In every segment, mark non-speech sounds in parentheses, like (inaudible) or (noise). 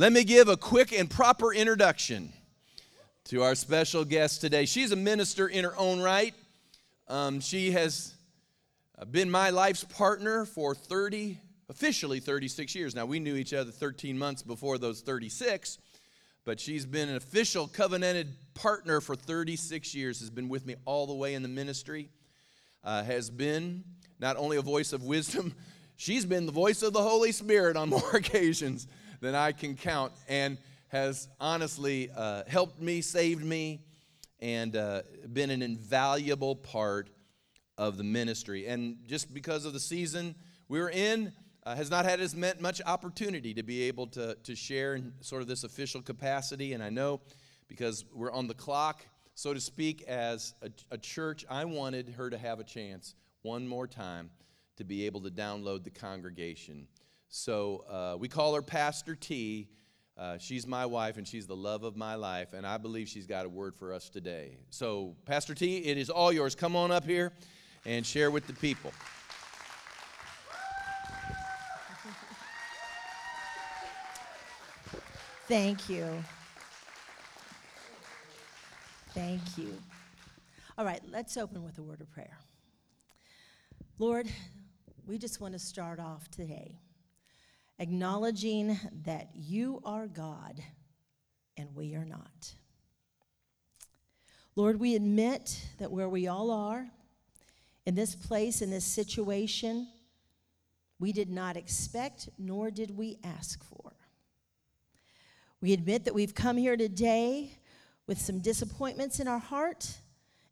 Let me give a quick and proper introduction to our special guest today. She's a minister in her own right. Um, she has been my life's partner for 30, officially 36 years. Now, we knew each other 13 months before those 36, but she's been an official covenanted partner for 36 years, has been with me all the way in the ministry, uh, has been not only a voice of wisdom, (laughs) she's been the voice of the Holy Spirit on more (laughs) occasions than I can count and has honestly uh, helped me, saved me, and uh, been an invaluable part of the ministry. And just because of the season we were in, uh, has not had as much opportunity to be able to, to share in sort of this official capacity. And I know because we're on the clock, so to speak, as a, a church, I wanted her to have a chance one more time to be able to download the congregation. So uh, we call her Pastor T. Uh, she's my wife and she's the love of my life, and I believe she's got a word for us today. So, Pastor T, it is all yours. Come on up here and share with the people. Thank you. Thank you. All right, let's open with a word of prayer. Lord, we just want to start off today acknowledging that you are God and we are not. Lord, we admit that where we all are, in this place, in this situation, we did not expect nor did we ask for. We admit that we've come here today with some disappointments in our heart,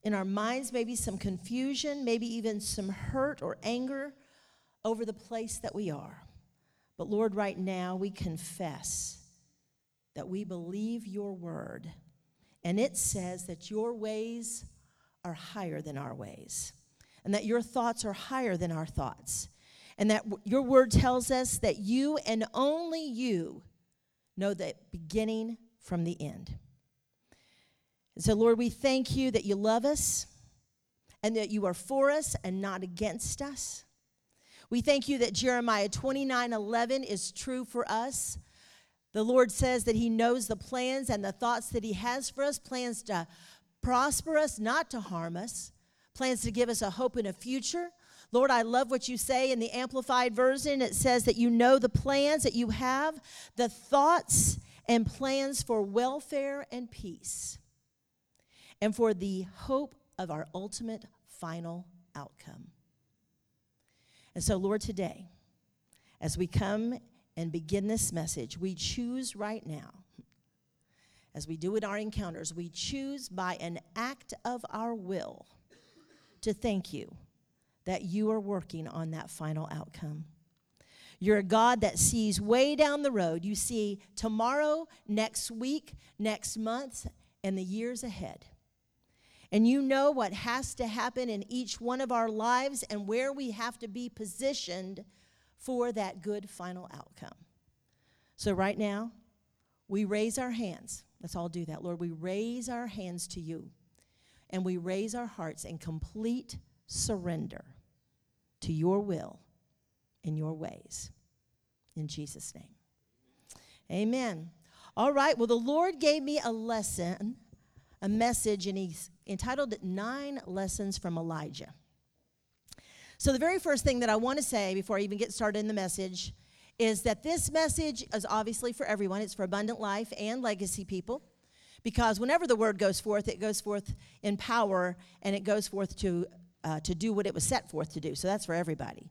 in our minds, maybe some confusion, maybe even some hurt or anger over the place that we are. But Lord, right now we confess that we believe your word. And it says that your ways are higher than our ways, and that your thoughts are higher than our thoughts. And that your word tells us that you and only you know the beginning from the end. And so, Lord, we thank you that you love us and that you are for us and not against us. We thank you that Jeremiah 29 11 is true for us. The Lord says that He knows the plans and the thoughts that He has for us plans to prosper us, not to harm us, plans to give us a hope and a future. Lord, I love what you say in the Amplified Version. It says that you know the plans that you have, the thoughts and plans for welfare and peace, and for the hope of our ultimate final outcome. And so, Lord, today, as we come and begin this message, we choose right now, as we do in our encounters, we choose by an act of our will to thank you that you are working on that final outcome. You're a God that sees way down the road. You see tomorrow, next week, next month, and the years ahead. And you know what has to happen in each one of our lives and where we have to be positioned for that good final outcome. So, right now, we raise our hands. Let's all do that. Lord, we raise our hands to you and we raise our hearts in complete surrender to your will and your ways. In Jesus' name. Amen. All right, well, the Lord gave me a lesson, a message, and he's entitled it Nine Lessons from Elijah. So, the very first thing that I want to say before I even get started in the message is that this message is obviously for everyone. It's for abundant life and legacy people. Because whenever the word goes forth, it goes forth in power and it goes forth to, uh, to do what it was set forth to do. So that's for everybody.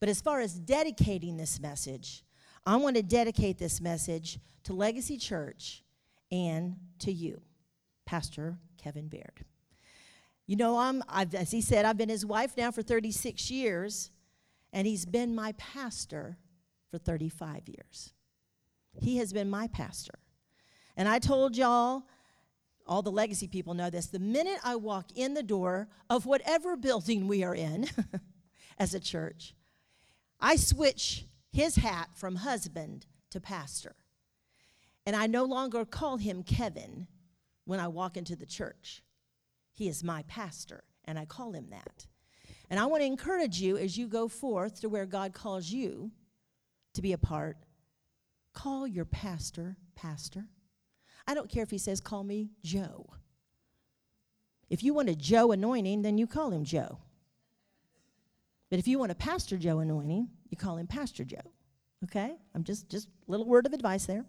But as far as dedicating this message, I want to dedicate this message to Legacy Church and to you, Pastor Kevin Baird. You know, I'm, I've, as he said, I've been his wife now for 36 years, and he's been my pastor for 35 years. He has been my pastor. And I told y'all, all the legacy people know this, the minute I walk in the door of whatever building we are in (laughs) as a church, I switch his hat from husband to pastor. And I no longer call him Kevin when I walk into the church. He is my pastor, and I call him that. And I want to encourage you as you go forth to where God calls you to be a part, call your pastor, pastor. I don't care if he says, call me Joe. If you want a Joe anointing, then you call him Joe. But if you want a Pastor Joe anointing, you call him Pastor Joe. Okay? I'm just just little word of advice there.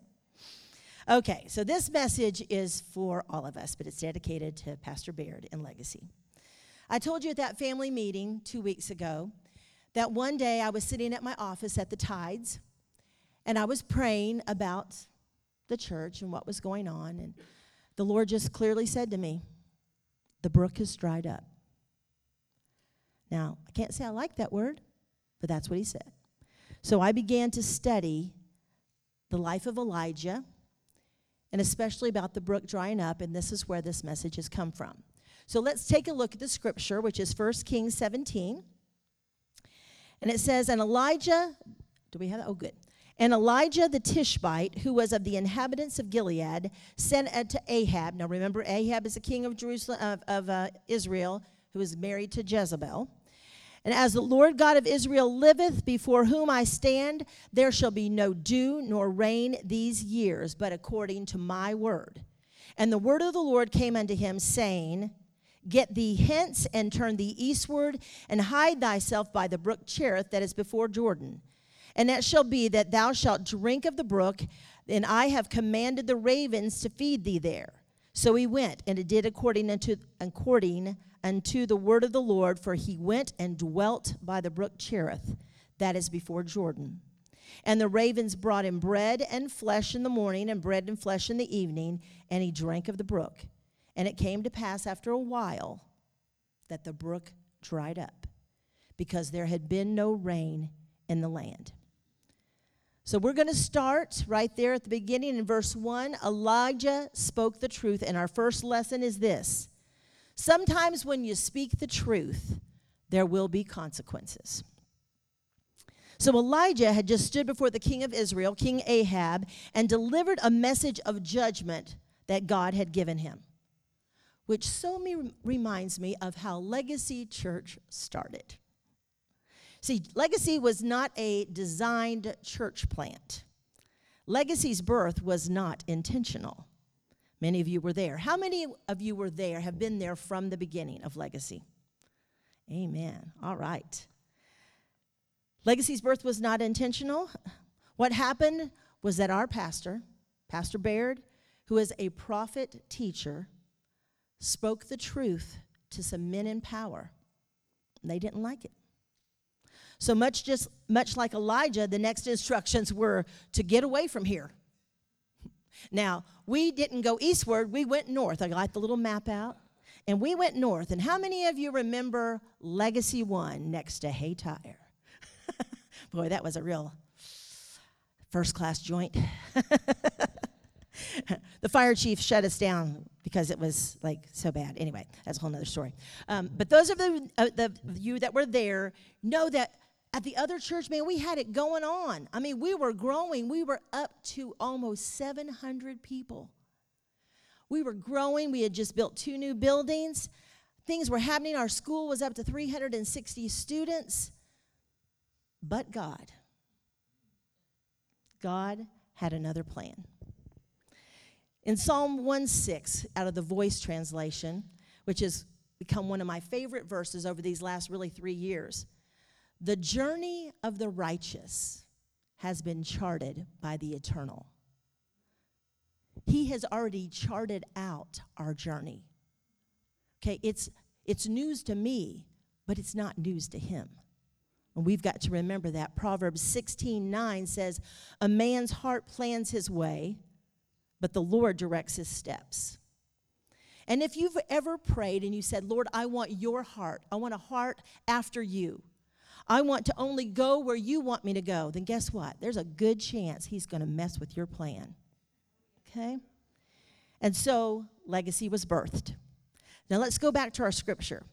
Okay, so this message is for all of us, but it's dedicated to Pastor Baird and Legacy. I told you at that family meeting two weeks ago that one day I was sitting at my office at the Tides and I was praying about the church and what was going on. And the Lord just clearly said to me, The brook has dried up. Now, I can't say I like that word, but that's what he said. So I began to study the life of Elijah and especially about the brook drying up, and this is where this message has come from. So let's take a look at the scripture, which is 1 Kings 17. And it says, And Elijah, do we have that? Oh, good. And Elijah the Tishbite, who was of the inhabitants of Gilead, sent to Ahab. Now remember, Ahab is the king of Jerusalem of, of uh, Israel, who was married to Jezebel. And as the Lord God of Israel liveth, before whom I stand, there shall be no dew nor rain these years, but according to my word. And the word of the Lord came unto him, saying, Get thee hence and turn thee eastward, and hide thyself by the brook Cherith that is before Jordan. And it shall be that thou shalt drink of the brook, and I have commanded the ravens to feed thee there. So he went, and it did according unto according unto the word of the Lord, for he went and dwelt by the brook Cherith, that is before Jordan. And the ravens brought him bread and flesh in the morning, and bread and flesh in the evening, and he drank of the brook. And it came to pass after a while that the brook dried up, because there had been no rain in the land. So we're going to start right there at the beginning in verse 1. Elijah spoke the truth, and our first lesson is this Sometimes when you speak the truth, there will be consequences. So Elijah had just stood before the king of Israel, King Ahab, and delivered a message of judgment that God had given him, which so me, reminds me of how Legacy Church started. See, Legacy was not a designed church plant. Legacy's birth was not intentional. Many of you were there. How many of you were there, have been there from the beginning of Legacy? Amen. All right. Legacy's birth was not intentional. What happened was that our pastor, Pastor Baird, who is a prophet teacher, spoke the truth to some men in power. And they didn't like it. So much just much like Elijah, the next instructions were to get away from here. Now, we didn't go eastward, we went north. I got the little map out, and we went north. And how many of you remember Legacy One next to Hay Tire? (laughs) Boy, that was a real first class joint. (laughs) the fire chief shut us down because it was like so bad. Anyway, that's a whole other story. Um, but those of the, uh, the you that were there know that at the other church, man, we had it going on. I mean, we were growing. We were up to almost 700 people. We were growing. We had just built two new buildings. Things were happening. Our school was up to 360 students. But God, God had another plan. In Psalm 1 6, out of the voice translation, which has become one of my favorite verses over these last really three years, the journey of the righteous has been charted by the eternal. He has already charted out our journey. Okay, it's, it's news to me, but it's not news to him. And we've got to remember that. Proverbs 16 9 says, A man's heart plans his way, but the Lord directs his steps. And if you've ever prayed and you said, Lord, I want your heart, I want a heart after you. I want to only go where you want me to go, then guess what? There's a good chance he's going to mess with your plan. Okay? And so legacy was birthed. Now let's go back to our scripture.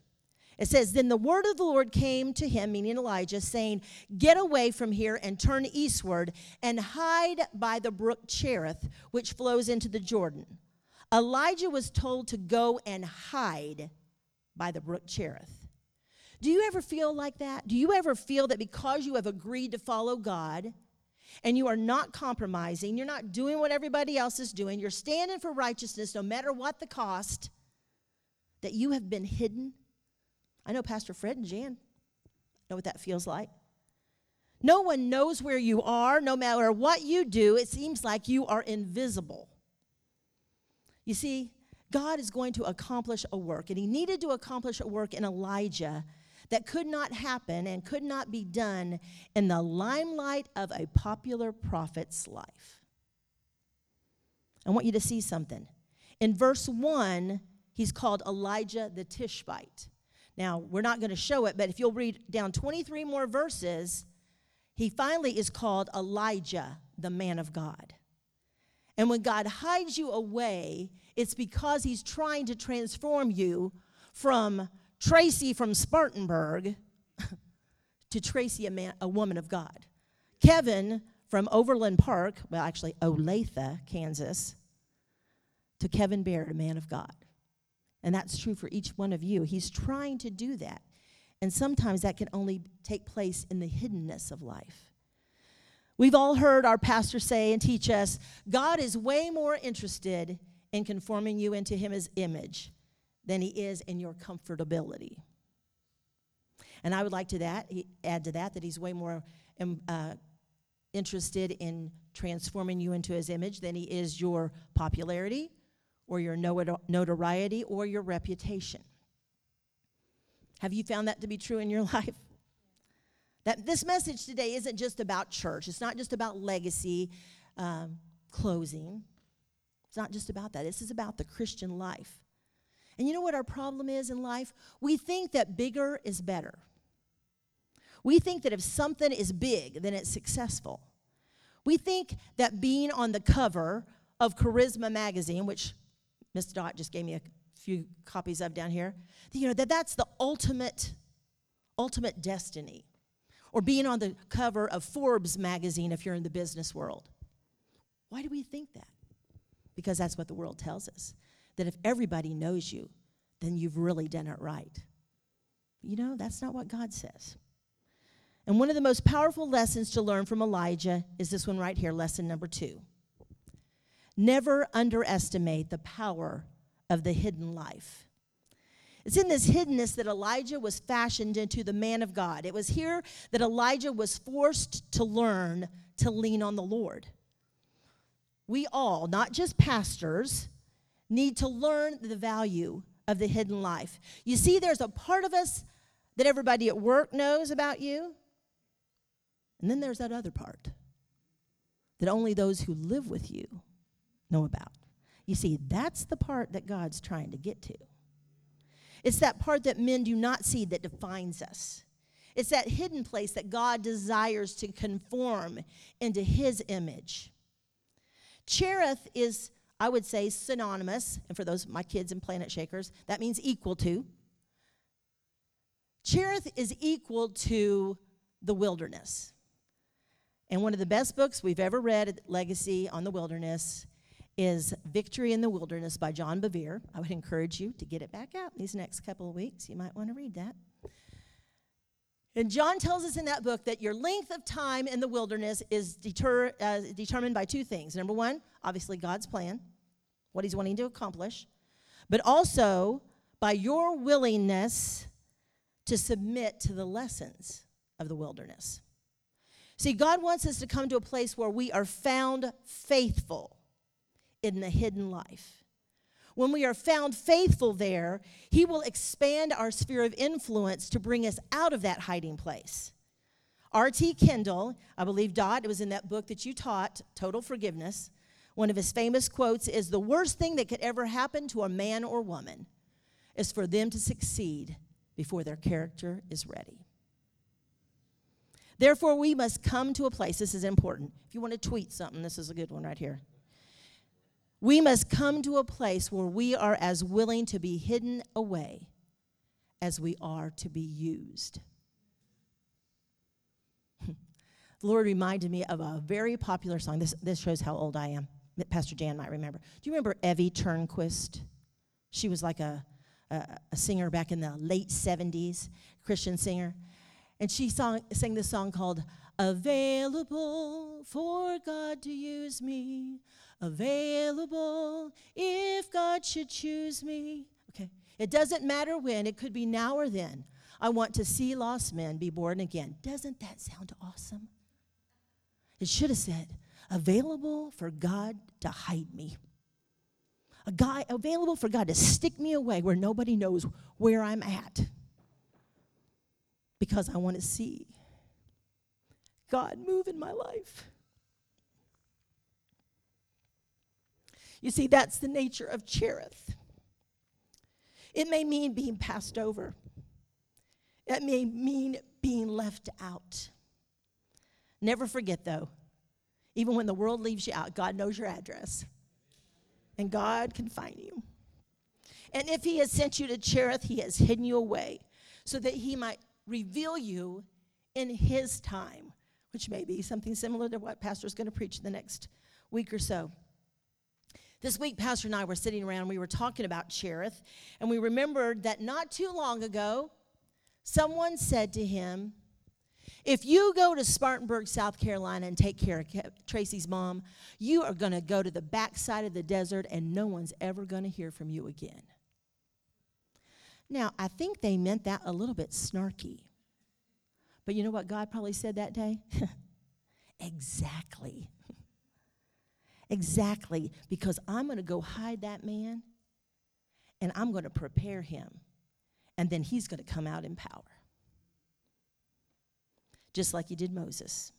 It says, Then the word of the Lord came to him, meaning Elijah, saying, Get away from here and turn eastward and hide by the brook Cherith, which flows into the Jordan. Elijah was told to go and hide by the brook Cherith. Do you ever feel like that? Do you ever feel that because you have agreed to follow God and you are not compromising, you're not doing what everybody else is doing, you're standing for righteousness no matter what the cost, that you have been hidden. I know Pastor Fred and Jan know what that feels like. No one knows where you are, no matter what you do, it seems like you are invisible. You see, God is going to accomplish a work, and He needed to accomplish a work in Elijah that could not happen and could not be done in the limelight of a popular prophet's life. I want you to see something. In verse 1, he's called Elijah the Tishbite. Now, we're not going to show it, but if you'll read down 23 more verses, he finally is called Elijah, the man of God. And when God hides you away, it's because he's trying to transform you from Tracy from Spartanburg (laughs) to Tracy, a, man, a woman of God. Kevin from Overland Park, well, actually, Olathe, Kansas, to Kevin Baird, a man of God. And that's true for each one of you. He's trying to do that. And sometimes that can only take place in the hiddenness of life. We've all heard our pastor say and teach us God is way more interested in conforming you into his image than he is in your comfortability. And I would like to that add to that that he's way more um, uh, interested in transforming you into his image than he is your popularity or your notoriety or your reputation. Have you found that to be true in your (laughs) life? That this message today isn't just about church. It's not just about legacy um, closing. It's not just about that. This is about the Christian life. And you know what our problem is in life? We think that bigger is better. We think that if something is big, then it's successful. We think that being on the cover of Charisma magazine, which Miss Dot just gave me a few copies of down here, you know, that that's the ultimate, ultimate destiny. Or being on the cover of Forbes magazine if you're in the business world. Why do we think that? Because that's what the world tells us that if everybody knows you, then you've really done it right. You know, that's not what God says. And one of the most powerful lessons to learn from Elijah is this one right here, lesson number two. Never underestimate the power of the hidden life. It's in this hiddenness that Elijah was fashioned into the man of God. It was here that Elijah was forced to learn to lean on the Lord. We all, not just pastors, need to learn the value of the hidden life. You see, there's a part of us that everybody at work knows about you, and then there's that other part that only those who live with you know about. You see, that's the part that God's trying to get to. It's that part that men do not see that defines us. It's that hidden place that God desires to conform into his image. Cherith is I would say synonymous, and for those my kids and planet shakers, that means equal to. Cherith is equal to the wilderness. And one of the best books we've ever read at Legacy on the Wilderness is Victory in the Wilderness by John Bevere. I would encourage you to get it back out these next couple of weeks. You might want to read that. And John tells us in that book that your length of time in the wilderness is deter, uh, determined by two things. Number one, obviously, God's plan, what he's wanting to accomplish, but also by your willingness to submit to the lessons of the wilderness. See, God wants us to come to a place where we are found faithful in the hidden life. When we are found faithful there, He will expand our sphere of influence to bring us out of that hiding place. R.T. Kendall, I believe, Dot, it was in that book that you taught, Total Forgiveness. One of his famous quotes is The worst thing that could ever happen to a man or woman is for them to succeed before their character is ready. Therefore, we must come to a place, this is important. If you want to tweet something, this is a good one right here. We must come to a place where we are as willing to be hidden away as we are to be used. (laughs) the Lord reminded me of a very popular song. This, this shows how old I am. Pastor Jan might remember. Do you remember Evie Tornquist? She was like a, a, a singer back in the late 70s, Christian singer. And she song, sang this song called Available for God to use me. Available if God should choose me. Okay. It doesn't matter when, it could be now or then. I want to see lost men be born again. Doesn't that sound awesome? It should have said, available for God to hide me. A guy available for God to stick me away where nobody knows where I'm at. Because I want to see God move in my life. You see, that's the nature of Cherith. It may mean being passed over. It may mean being left out. Never forget, though, even when the world leaves you out, God knows your address. And God can find you. And if He has sent you to Cherith, He has hidden you away so that He might reveal you in His time, which may be something similar to what Pastor is going to preach the next week or so. This week, Pastor and I were sitting around, we were talking about Cherith, and we remembered that not too long ago, someone said to him, If you go to Spartanburg, South Carolina, and take care of Tracy's mom, you are going to go to the backside of the desert and no one's ever going to hear from you again. Now, I think they meant that a little bit snarky. But you know what God probably said that day? (laughs) exactly. Exactly. Because I'm going to go hide that man and I'm going to prepare him. And then he's going to come out in power. Just like he did Moses.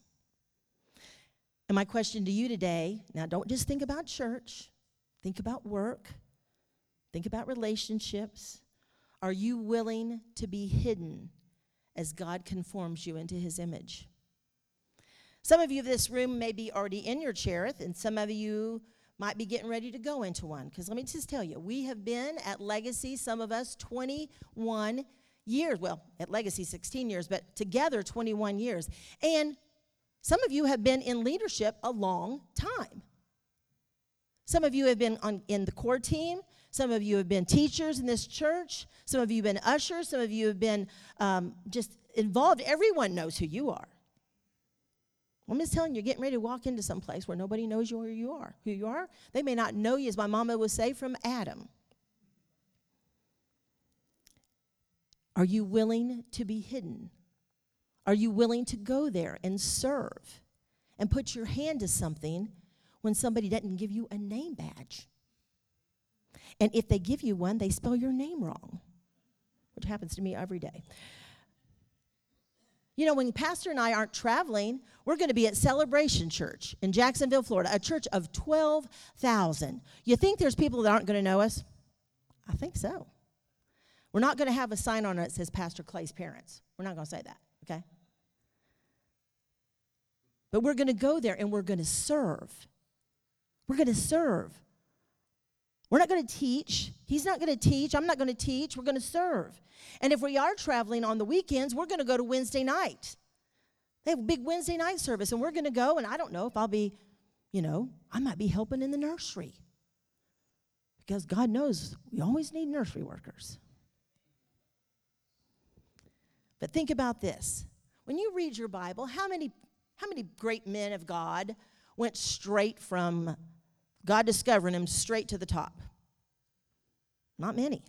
And my question to you today now, don't just think about church, think about work, think about relationships. Are you willing to be hidden as God conforms you into his image? Some of you in this room may be already in your cherith, and some of you might be getting ready to go into one. Because let me just tell you, we have been at Legacy, some of us, 21 years. Well, at Legacy, 16 years, but together, 21 years. And some of you have been in leadership a long time. Some of you have been on, in the core team. Some of you have been teachers in this church. Some of you have been ushers. Some of you have been um, just involved. Everyone knows who you are. I'm just telling you, you're getting ready to walk into some place where nobody knows you where you are, who you are. They may not know you, as my mama would say, from Adam. Are you willing to be hidden? Are you willing to go there and serve and put your hand to something when somebody doesn't give you a name badge? And if they give you one, they spell your name wrong, which happens to me every day. You know, when Pastor and I aren't traveling, we're going to be at Celebration Church in Jacksonville, Florida, a church of 12,000. You think there's people that aren't going to know us? I think so. We're not going to have a sign on it that says Pastor Clay's parents. We're not going to say that, okay? But we're going to go there and we're going to serve. We're going to serve. We're not going to teach. He's not going to teach. I'm not going to teach. We're going to serve. And if we are traveling on the weekends, we're going to go to Wednesday night. They have a big Wednesday night service, and we're going to go, and I don't know if I'll be, you know, I might be helping in the nursery. Because God knows we always need nursery workers. But think about this. When you read your Bible, how many, how many great men of God went straight from God discovering him straight to the top? Not many.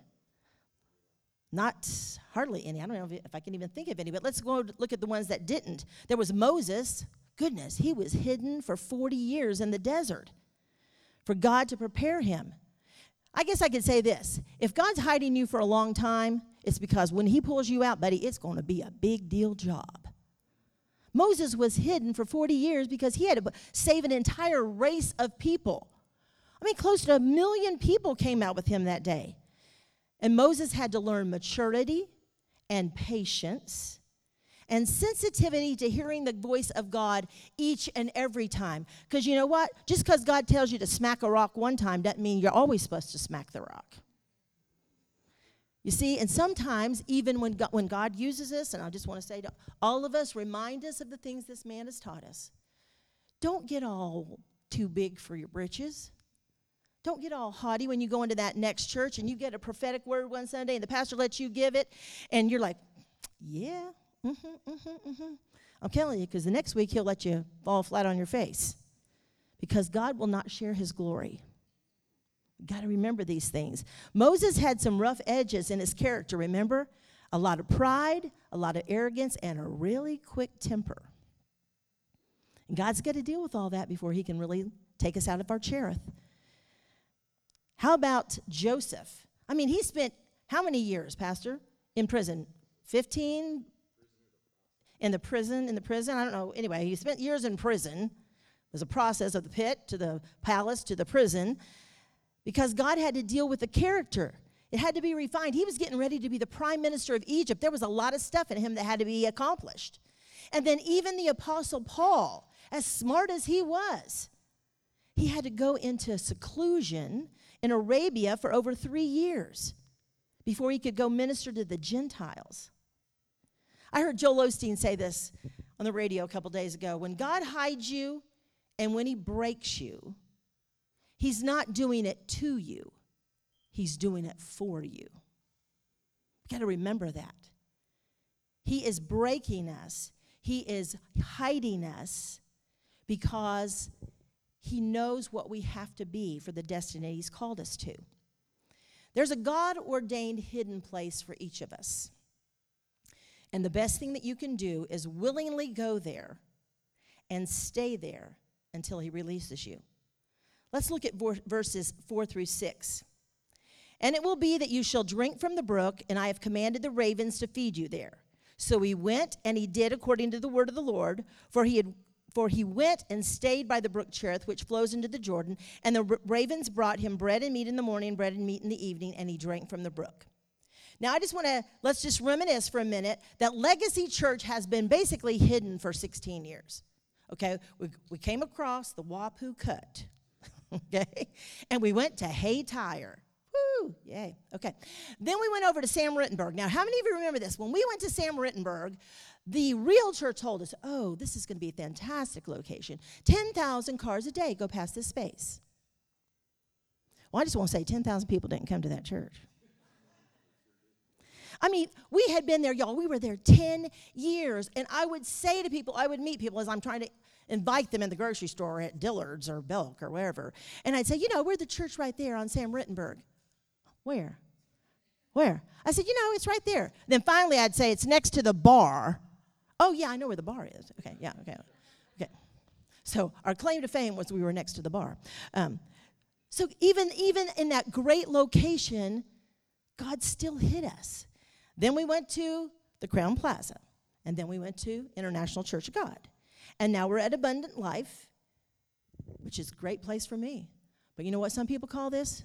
Not hardly any. I don't know if I can even think of any, but let's go look at the ones that didn't. There was Moses. Goodness, he was hidden for 40 years in the desert for God to prepare him. I guess I could say this if God's hiding you for a long time, it's because when he pulls you out, buddy, it's going to be a big deal job. Moses was hidden for 40 years because he had to save an entire race of people. I mean, close to a million people came out with him that day. And Moses had to learn maturity and patience and sensitivity to hearing the voice of God each and every time. Because you know what? Just because God tells you to smack a rock one time doesn't mean you're always supposed to smack the rock. You see, and sometimes even when God, when God uses us, and I just want to say to all of us, remind us of the things this man has taught us. Don't get all too big for your britches. Don't get all haughty when you go into that next church and you get a prophetic word one Sunday and the pastor lets you give it and you're like, yeah, mm-hmm, mm-hmm, mm-hmm. I'm telling you, because the next week he'll let you fall flat on your face. Because God will not share his glory. Got to remember these things. Moses had some rough edges in his character, remember? A lot of pride, a lot of arrogance, and a really quick temper. And God's got to deal with all that before he can really take us out of our cherith. How about Joseph? I mean, he spent how many years, Pastor, in prison? 15? In the prison, in the prison? I don't know. Anyway, he spent years in prison. Was a process of the pit to the palace to the prison because God had to deal with the character. It had to be refined. He was getting ready to be the prime minister of Egypt. There was a lot of stuff in him that had to be accomplished. And then, even the Apostle Paul, as smart as he was, he had to go into seclusion in Arabia for over three years before he could go minister to the Gentiles. I heard Joel Osteen say this on the radio a couple days ago. When God hides you and when he breaks you, he's not doing it to you, he's doing it for you. You got to remember that. He is breaking us, he is hiding us because he knows what we have to be for the destiny He's called us to. There's a God ordained hidden place for each of us. And the best thing that you can do is willingly go there and stay there until He releases you. Let's look at verses 4 through 6. And it will be that you shall drink from the brook, and I have commanded the ravens to feed you there. So he went and he did according to the word of the Lord, for he had for he went and stayed by the brook Cherith, which flows into the Jordan. And the ravens brought him bread and meat in the morning, bread and meat in the evening, and he drank from the brook. Now, I just want to, let's just reminisce for a minute that Legacy Church has been basically hidden for 16 years. Okay, we, we came across the Wappoo Cut, (laughs) okay, and we went to Hay Tire. Woo, yay, okay. Then we went over to Sam Rittenberg. Now, how many of you remember this? When we went to Sam Rittenberg, the realtor told us, oh, this is going to be a fantastic location. 10,000 cars a day go past this space. Well, I just want to say 10,000 people didn't come to that church. I mean, we had been there, y'all. We were there 10 years. And I would say to people, I would meet people as I'm trying to invite them in the grocery store at Dillard's or Belk or wherever. And I'd say, you know, we're the church right there on Sam Rittenberg. Where? Where? I said, you know, it's right there. Then finally I'd say, it's next to the bar Oh, yeah, I know where the bar is. Okay, yeah, okay. Okay. So our claim to fame was we were next to the bar. Um, so even, even in that great location, God still hid us. Then we went to the Crowne Plaza, and then we went to International Church of God. And now we're at Abundant Life, which is a great place for me. But you know what some people call this?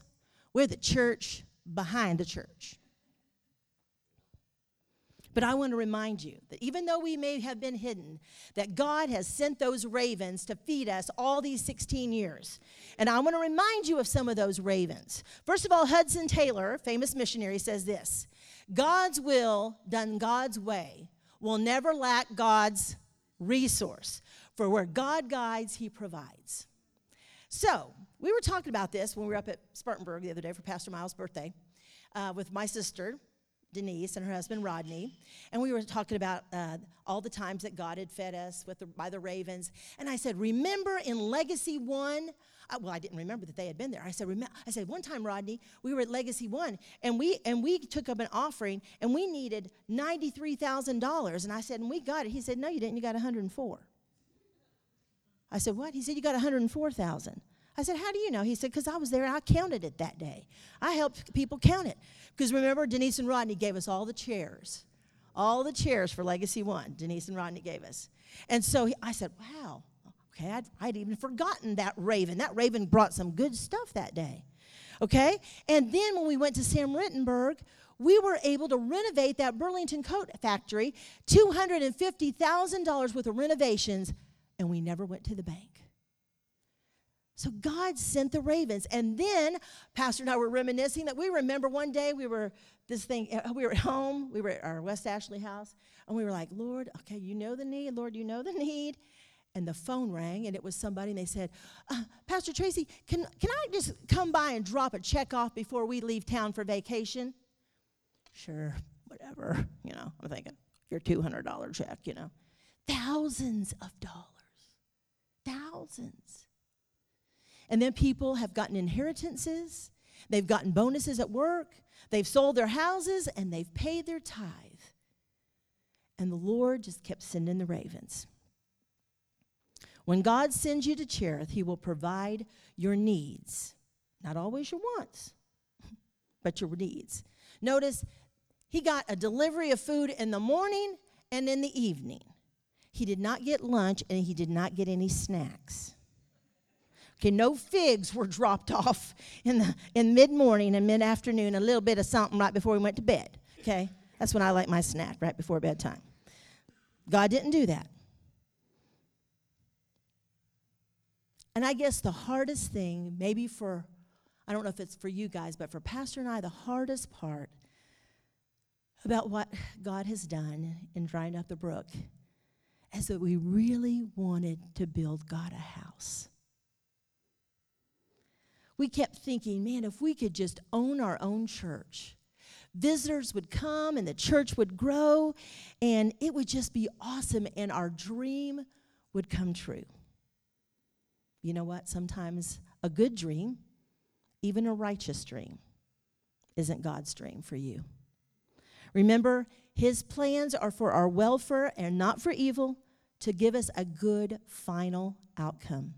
We're the church behind the church. But I want to remind you that even though we may have been hidden, that God has sent those ravens to feed us all these 16 years. And I want to remind you of some of those ravens. First of all, Hudson Taylor, famous missionary, says this God's will, done God's way, will never lack God's resource. For where God guides, he provides. So, we were talking about this when we were up at Spartanburg the other day for Pastor Miles' birthday uh, with my sister Denise and her husband Rodney, and we were talking about uh, all the times that God had fed us with the, by the ravens. And I said, "Remember in Legacy One." I, well, I didn't remember that they had been there. I said? I said, "One time, Rodney, we were at Legacy One, and we and we took up an offering, and we needed ninety three thousand dollars." And I said, "And we got it." He said, "No, you didn't. You got one hundred and four. I said, "What?" He said, "You got one hundred and four thousand. I said, How do you know? He said, Because I was there and I counted it that day. I helped people count it. Because remember, Denise and Rodney gave us all the chairs, all the chairs for Legacy One, Denise and Rodney gave us. And so he, I said, Wow, okay, I'd, I'd even forgotten that raven. That raven brought some good stuff that day. Okay? And then when we went to Sam Rittenberg, we were able to renovate that Burlington coat factory, $250,000 worth of renovations, and we never went to the bank. So God sent the ravens. And then Pastor and I were reminiscing that we remember one day we were this thing, uh, we were at home, we were at our West Ashley house, and we were like, Lord, okay, you know the need, Lord, you know the need. And the phone rang, and it was somebody, and they said, uh, Pastor Tracy, can, can I just come by and drop a check off before we leave town for vacation? Sure, whatever, you know, I'm thinking, your $200 check, you know. thousands of dollars. Thousands. And then people have gotten inheritances, they've gotten bonuses at work, they've sold their houses, and they've paid their tithe. And the Lord just kept sending the ravens. When God sends you to Cherith, He will provide your needs. Not always your wants, but your needs. Notice he got a delivery of food in the morning and in the evening. He did not get lunch and he did not get any snacks. Okay, no figs were dropped (laughs) off in the in mid-morning and mid-afternoon, a little bit of something right before we went to bed. Okay? That's when I like my snack, right before bedtime. God didn't do that. And I guess the hardest thing, maybe for, I don't know if it's for you guys, but for Pastor and I, the hardest part about what God has done in drying up the brook is that we really wanted to build God a house. We kept thinking, man, if we could just own our own church, visitors would come and the church would grow and it would just be awesome and our dream would come true. You know what? Sometimes a good dream, even a righteous dream, isn't God's dream for you. Remember, His plans are for our welfare and not for evil, to give us a good final outcome.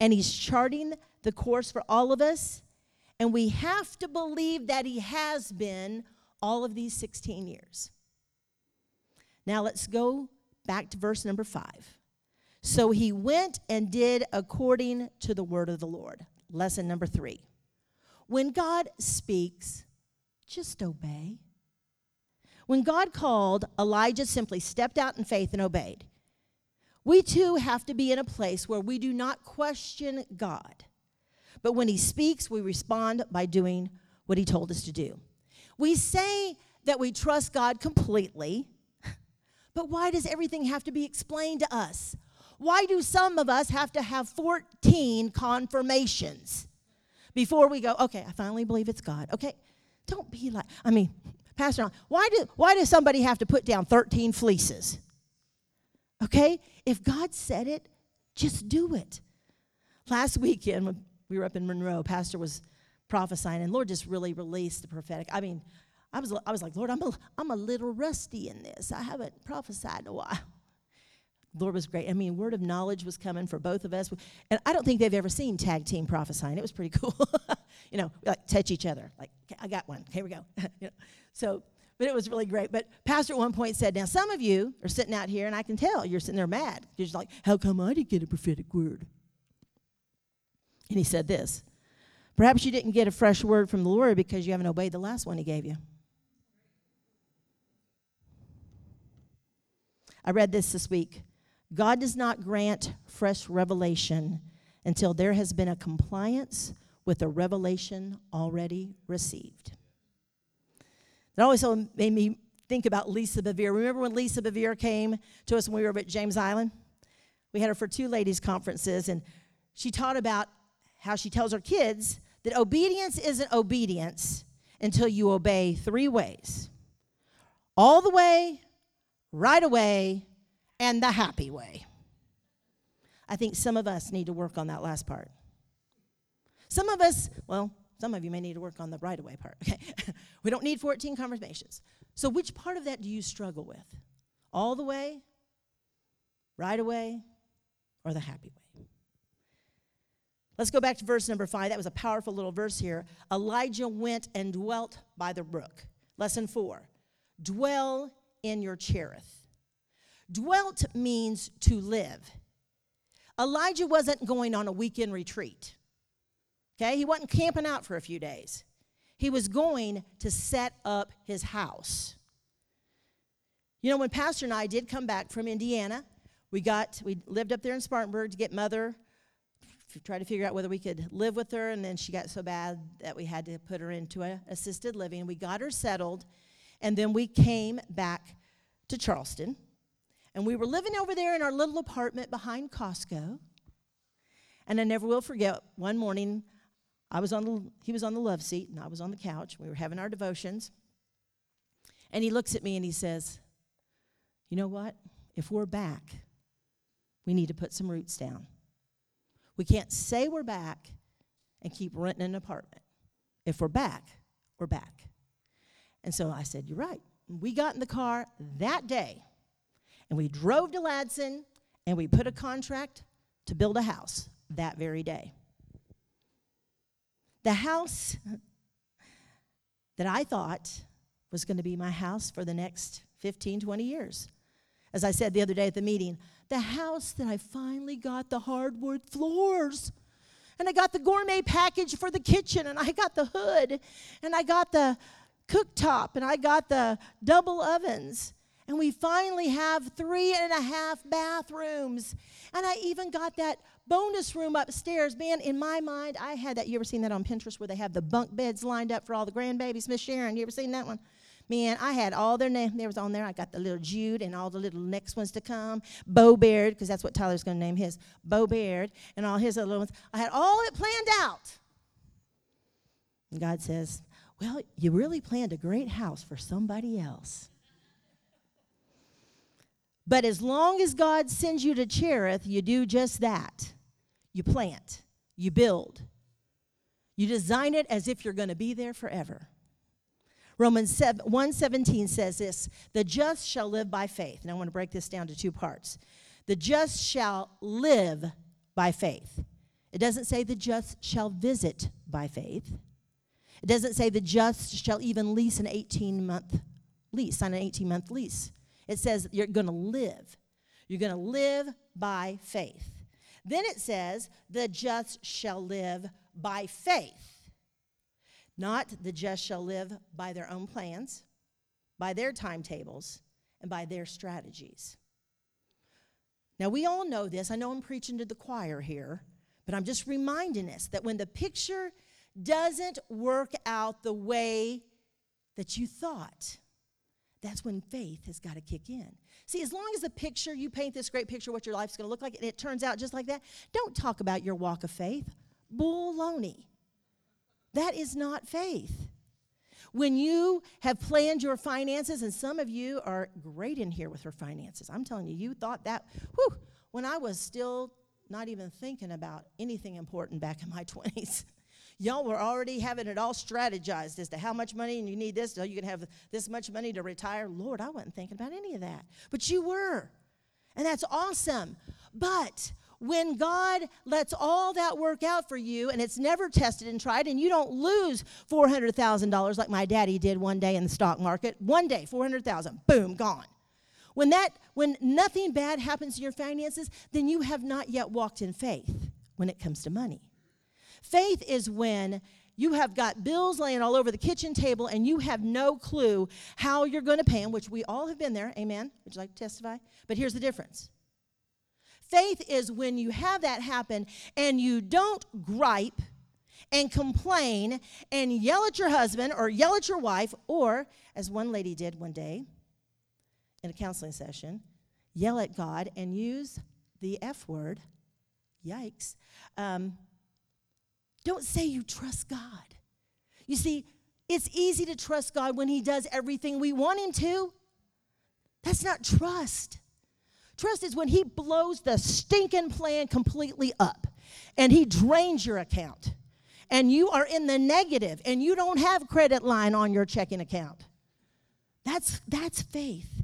And He's charting the course for all of us, and we have to believe that He has been all of these 16 years. Now let's go back to verse number five. So he went and did according to the word of the Lord. Lesson number three. When God speaks, just obey. When God called, Elijah simply stepped out in faith and obeyed. We too have to be in a place where we do not question God. But when he speaks, we respond by doing what he told us to do. We say that we trust God completely, (laughs) but why does everything have to be explained to us? Why do some of us have to have 14 confirmations before we go, okay, I finally believe it's God? Okay, don't be like, I mean, Pastor, why, do, why does somebody have to put down 13 fleeces? Okay, if God said it, just do it. Last weekend, when we were up in Monroe, Pastor was prophesying, and Lord just really released the prophetic. I mean, I was, I was like, Lord, I'm a, I'm a little rusty in this. I haven't prophesied in a while. Lord was great. I mean, word of knowledge was coming for both of us. And I don't think they've ever seen tag team prophesying. It was pretty (laughs) cool. you know, like touch each other. Like, I got one. Here we go. (laughs) you know, so, but it was really great. But Pastor at one point said, Now, some of you are sitting out here, and I can tell you're sitting there mad. You're just like, How come I didn't get a prophetic word? And he said this Perhaps you didn't get a fresh word from the Lord because you haven't obeyed the last one he gave you. I read this this week. God does not grant fresh revelation until there has been a compliance with the revelation already received. That always made me think about Lisa Bevere. Remember when Lisa Bevere came to us when we were at James Island? We had her for two ladies' conferences, and she taught about how she tells her kids that obedience isn't obedience until you obey three ways all the way, right away, and the happy way. I think some of us need to work on that last part. Some of us, well, some of you may need to work on the right away part. (laughs) Okay. we don't need 14 confirmations. So, which part of that do you struggle with? All the way, right away, or the happy way? Let's go back to verse number five. That was a powerful little verse here. Elijah went and dwelt by the brook. Lesson four dwell in your Cherith. Dwelt means to live. Elijah wasn't going on a weekend retreat. Okay? He wasn't camping out for a few days. He was going to set up his house. You know, when Pastor and I did come back from Indiana, we got we lived up there in Spartanburg to get mother try to figure out whether we could live with her and then she got so bad that we had to put her into a assisted living. We got her settled and then we came back to Charleston and we were living over there in our little apartment behind Costco. And I never will forget one morning, I was on the, he was on the love seat and I was on the couch. We were having our devotions. And he looks at me and he says, You know what? if we're back, we need to put some roots down. We can't say we're back and keep renting an apartment. If we're back, we're back. And so I said, You're right. We got in the car that day and we drove to Ladson and we put a contract to build a house that very day. The house that I thought was going to be my house for the next 15, 20 years. As I said the other day at the meeting, the house that I finally got the hardwood floors. And I got the gourmet package for the kitchen, and I got the hood, and I got the cooktop, and I got the double ovens. And we finally have three and a half bathrooms. And I even got that bonus room upstairs. Man, in my mind, I had that. You ever seen that on Pinterest where they have the bunk beds lined up for all the grandbabies? Miss Sharon, you ever seen that one? Man, I had all their names. There was on there. I got the little Jude and all the little next ones to come. Bo Baird, because that's what Tyler's going to name his. Bo Baird and all his other ones. I had all it planned out. And God says, Well, you really planned a great house for somebody else. But as long as God sends you to Cherith, you do just that. You plant, you build, you design it as if you're going to be there forever. Romans 7, 117 says this The just shall live by faith. And I want to break this down to two parts. The just shall live by faith. It doesn't say the just shall visit by faith. It doesn't say the just shall even lease an 18 month lease, sign an 18 month lease. It says you're going to live. You're going to live by faith. Then it says, the just shall live by faith. Not the just shall live by their own plans, by their timetables, and by their strategies. Now, we all know this. I know I'm preaching to the choir here, but I'm just reminding us that when the picture doesn't work out the way that you thought, that's when faith has got to kick in. See, as long as the picture, you paint this great picture what your life's going to look like, and it turns out just like that, don't talk about your walk of faith. Baloney. That is not faith. When you have planned your finances, and some of you are great in here with your finances, I'm telling you, you thought that, whew, when I was still not even thinking about anything important back in my (laughs) 20s. Y'all were already having it all strategized as to how much money and you need this, so you can have this much money to retire. Lord, I wasn't thinking about any of that. But you were. And that's awesome. But when God lets all that work out for you and it's never tested and tried, and you don't lose $400,000 like my daddy did one day in the stock market, one day, 400,000, boom, gone. When that when nothing bad happens to your finances, then you have not yet walked in faith when it comes to money. Faith is when you have got bills laying all over the kitchen table and you have no clue how you're going to pay them, which we all have been there. Amen. Would you like to testify? But here's the difference faith is when you have that happen and you don't gripe and complain and yell at your husband or yell at your wife, or as one lady did one day in a counseling session, yell at God and use the F word. Yikes. Um, don't say you trust God. You see, it's easy to trust God when He does everything we want Him to. That's not trust. Trust is when He blows the stinking plan completely up and He drains your account and you are in the negative and you don't have credit line on your checking account. That's, that's faith.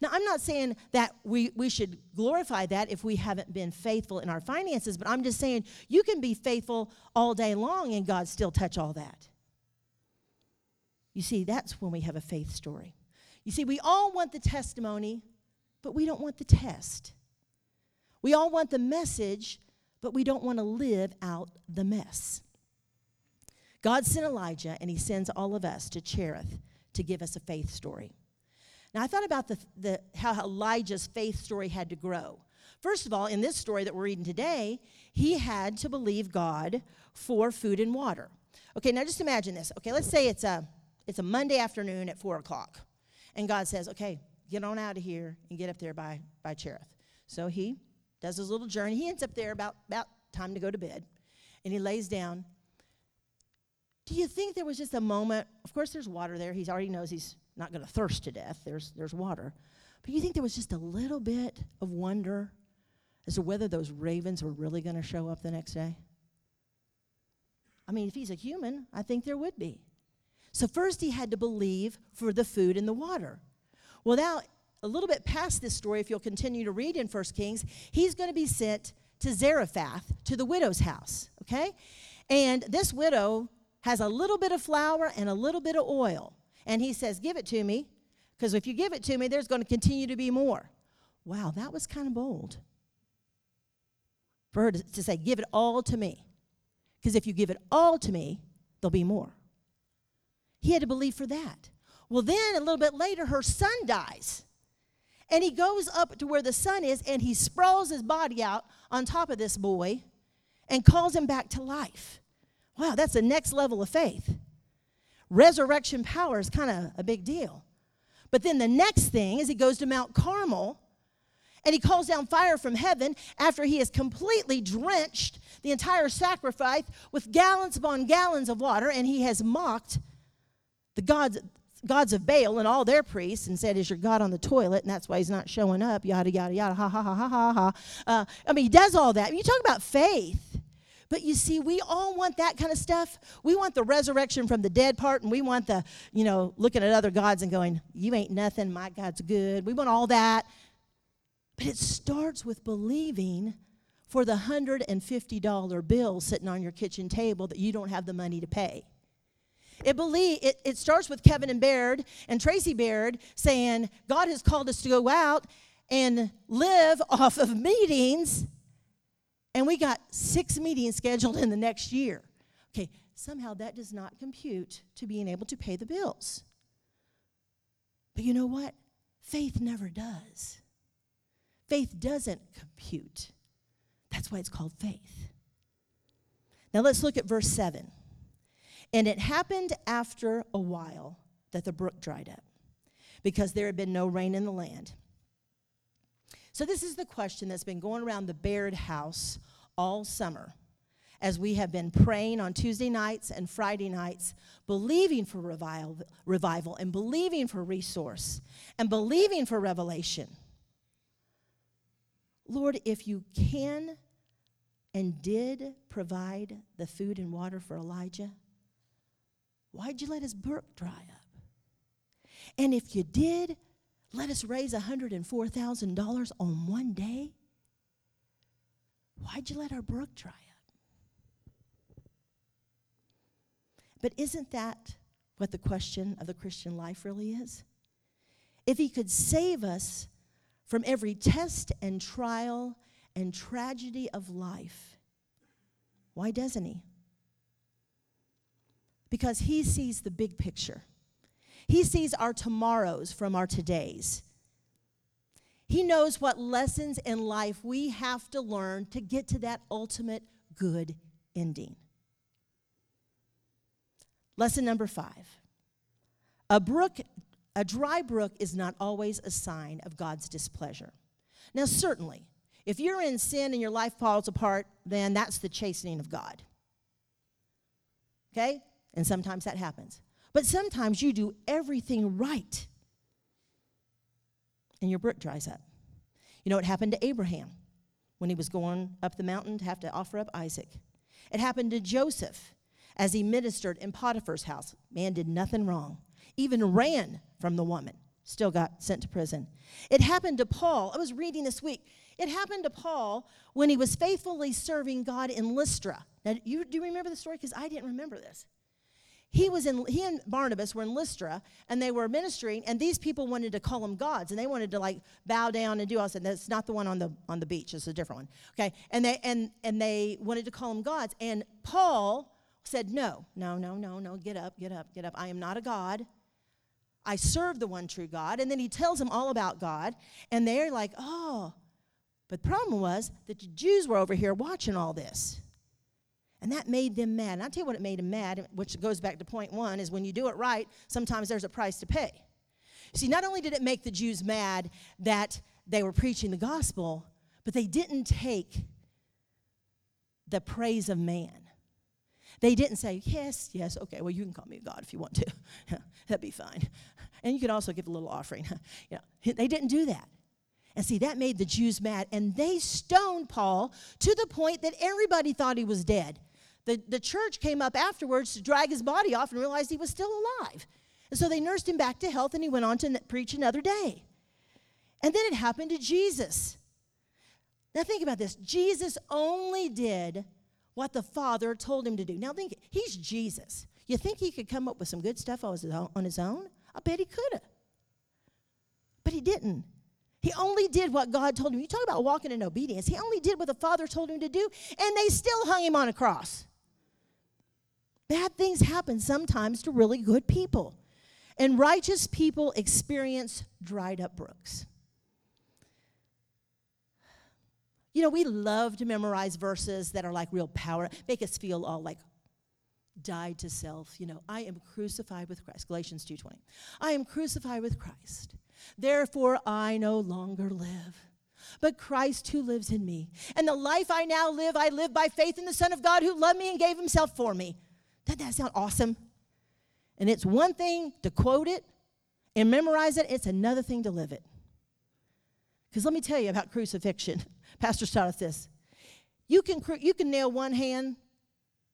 Now, I'm not saying that we, we should glorify that if we haven't been faithful in our finances, but I'm just saying you can be faithful all day long and God still touch all that. You see, that's when we have a faith story. You see, we all want the testimony, but we don't want the test. We all want the message, but we don't want to live out the mess. God sent Elijah, and he sends all of us to Cherith to give us a faith story. Now, I thought about the, the, how Elijah's faith story had to grow. First of all, in this story that we're reading today, he had to believe God for food and water. Okay, now just imagine this. Okay, let's say it's a, it's a Monday afternoon at 4 o'clock, and God says, okay, get on out of here and get up there by, by Cherith. So he does his little journey. He ends up there about, about time to go to bed, and he lays down. Do you think there was just a moment? Of course, there's water there. He already knows he's not going to thirst to death. There's, there's water. But you think there was just a little bit of wonder as to whether those ravens were really going to show up the next day? I mean, if he's a human, I think there would be. So, first, he had to believe for the food and the water. Well, now, a little bit past this story, if you'll continue to read in 1 Kings, he's going to be sent to Zarephath, to the widow's house, okay? And this widow has a little bit of flour and a little bit of oil. And he says, Give it to me, because if you give it to me, there's going to continue to be more. Wow, that was kind of bold for her to, to say, Give it all to me. Because if you give it all to me, there'll be more. He had to believe for that. Well, then a little bit later, her son dies. And he goes up to where the son is and he sprawls his body out on top of this boy and calls him back to life. Wow, that's the next level of faith. Resurrection power is kind of a big deal. But then the next thing is he goes to Mount Carmel and he calls down fire from heaven after he has completely drenched the entire sacrifice with gallons upon gallons of water and he has mocked the gods gods of Baal and all their priests and said, Is your God on the toilet? And that's why he's not showing up, yada, yada, yada, ha, ha, ha, ha, ha, ha. Uh, I mean, he does all that. You talk about faith. But you see, we all want that kind of stuff. We want the resurrection from the dead part, and we want the, you know, looking at other gods and going, You ain't nothing, my God's good. We want all that. But it starts with believing for the $150 bill sitting on your kitchen table that you don't have the money to pay. It, believe, it, it starts with Kevin and Baird and Tracy Baird saying, God has called us to go out and live (laughs) off of meetings and we got six meetings scheduled in the next year. Okay, somehow that does not compute to being able to pay the bills. But you know what? Faith never does. Faith doesn't compute. That's why it's called faith. Now let's look at verse 7. And it happened after a while that the brook dried up because there had been no rain in the land. So, this is the question that's been going around the Baird house all summer as we have been praying on Tuesday nights and Friday nights, believing for revival, revival and believing for resource and believing for revelation. Lord, if you can and did provide the food and water for Elijah, why'd you let his brook dry up? And if you did, let us raise $104,000 on one day? Why'd you let our brook dry up? But isn't that what the question of the Christian life really is? If he could save us from every test and trial and tragedy of life, why doesn't he? Because he sees the big picture. He sees our tomorrows from our todays. He knows what lessons in life we have to learn to get to that ultimate good ending. Lesson number five a brook, a dry brook is not always a sign of God's displeasure. Now, certainly, if you're in sin and your life falls apart, then that's the chastening of God. Okay? And sometimes that happens. But sometimes you do everything right and your brook dries up. You know what happened to Abraham when he was going up the mountain to have to offer up Isaac? It happened to Joseph as he ministered in Potiphar's house. Man did nothing wrong, even ran from the woman, still got sent to prison. It happened to Paul. I was reading this week. It happened to Paul when he was faithfully serving God in Lystra. Now, you, do you remember the story? Because I didn't remember this he was in he and barnabas were in lystra and they were ministering and these people wanted to call them gods and they wanted to like bow down and do all this and that's not the one on the on the beach it's a different one okay? And they and and they wanted to call them gods and paul said no no no no no get up get up get up. I am not a god. I serve the one true god. And then he tells them all about god and they're like oh but the problem was that the jews were over here watching all this and that made them mad. And I'll tell you what it made them mad, which goes back to point one, is when you do it right, sometimes there's a price to pay. See, not only did it make the Jews mad that they were preaching the gospel, but they didn't take the praise of man. They didn't say, Yes, yes, okay, well, you can call me God if you want to. (laughs) That'd be fine. And you can also give a little offering. (laughs) know, they didn't do that. And see, that made the Jews mad. And they stoned Paul to the point that everybody thought he was dead. The, the church came up afterwards to drag his body off and realized he was still alive. And so they nursed him back to health and he went on to n- preach another day. And then it happened to Jesus. Now think about this Jesus only did what the Father told him to do. Now think, he's Jesus. You think he could come up with some good stuff on his own? I bet he could have. But he didn't. He only did what God told him. You talk about walking in obedience. He only did what the Father told him to do, and they still hung him on a cross. Bad things happen sometimes to really good people. And righteous people experience dried up brooks. You know, we love to memorize verses that are like real power, make us feel all like died to self. You know, I am crucified with Christ. Galatians 2:20. I am crucified with Christ. Therefore I no longer live, but Christ who lives in me. And the life I now live, I live by faith in the Son of God who loved me and gave himself for me. Doesn't that sound awesome? And it's one thing to quote it and memorize it, it's another thing to live it. Because let me tell you about crucifixion. (laughs) Pastor taught us this. You can, you can nail one hand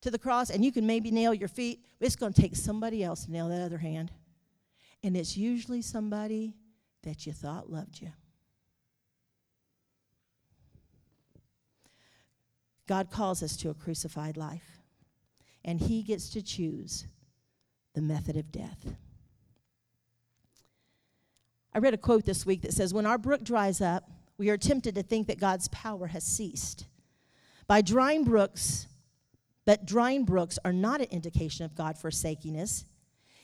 to the cross and you can maybe nail your feet, it's going to take somebody else to nail that other hand. And it's usually somebody that you thought loved you. God calls us to a crucified life, and He gets to choose the method of death. I read a quote this week that says When our brook dries up, we are tempted to think that God's power has ceased. By drying brooks, but drying brooks are not an indication of God forsaking us.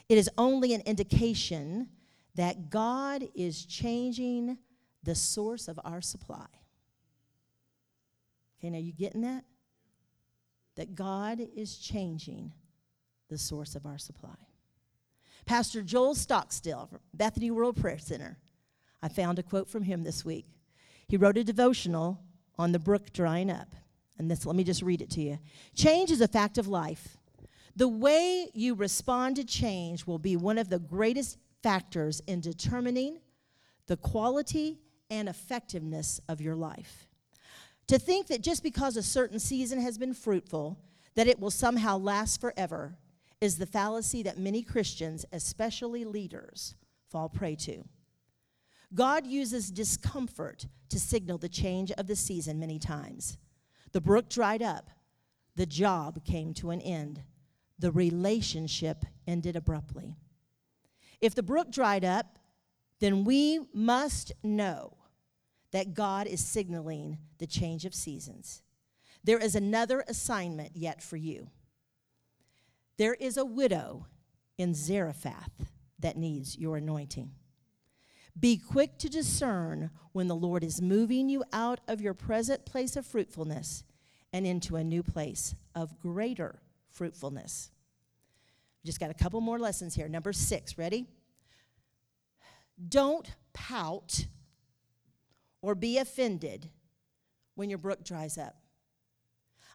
It is only an indication that God is changing the source of our supply. Okay, now you getting that? That God is changing the source of our supply. Pastor Joel Stockstill from Bethany World Prayer Center. I found a quote from him this week. He wrote a devotional on the brook drying up. And this, let me just read it to you. Change is a fact of life. The way you respond to change will be one of the greatest factors in determining the quality and effectiveness of your life. To think that just because a certain season has been fruitful, that it will somehow last forever is the fallacy that many Christians, especially leaders, fall prey to. God uses discomfort to signal the change of the season many times. The brook dried up, the job came to an end, the relationship ended abruptly. If the brook dried up, then we must know that God is signaling the change of seasons. There is another assignment yet for you. There is a widow in Zarephath that needs your anointing. Be quick to discern when the Lord is moving you out of your present place of fruitfulness and into a new place of greater fruitfulness. Just got a couple more lessons here. Number six, ready? Don't pout or be offended when your brook dries up.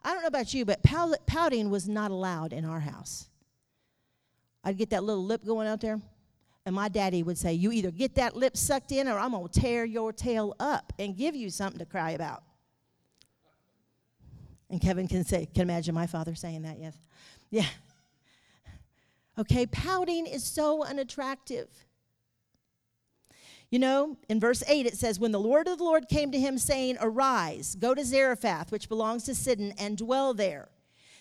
I don't know about you, but pouting was not allowed in our house. I'd get that little lip going out there, and my daddy would say, You either get that lip sucked in, or I'm going to tear your tail up and give you something to cry about. And Kevin can say, can imagine my father saying that, yes. Yeah. Okay, pouting is so unattractive. You know, in verse 8 it says, When the Lord of the Lord came to him, saying, Arise, go to Zarephath, which belongs to Sidon, and dwell there.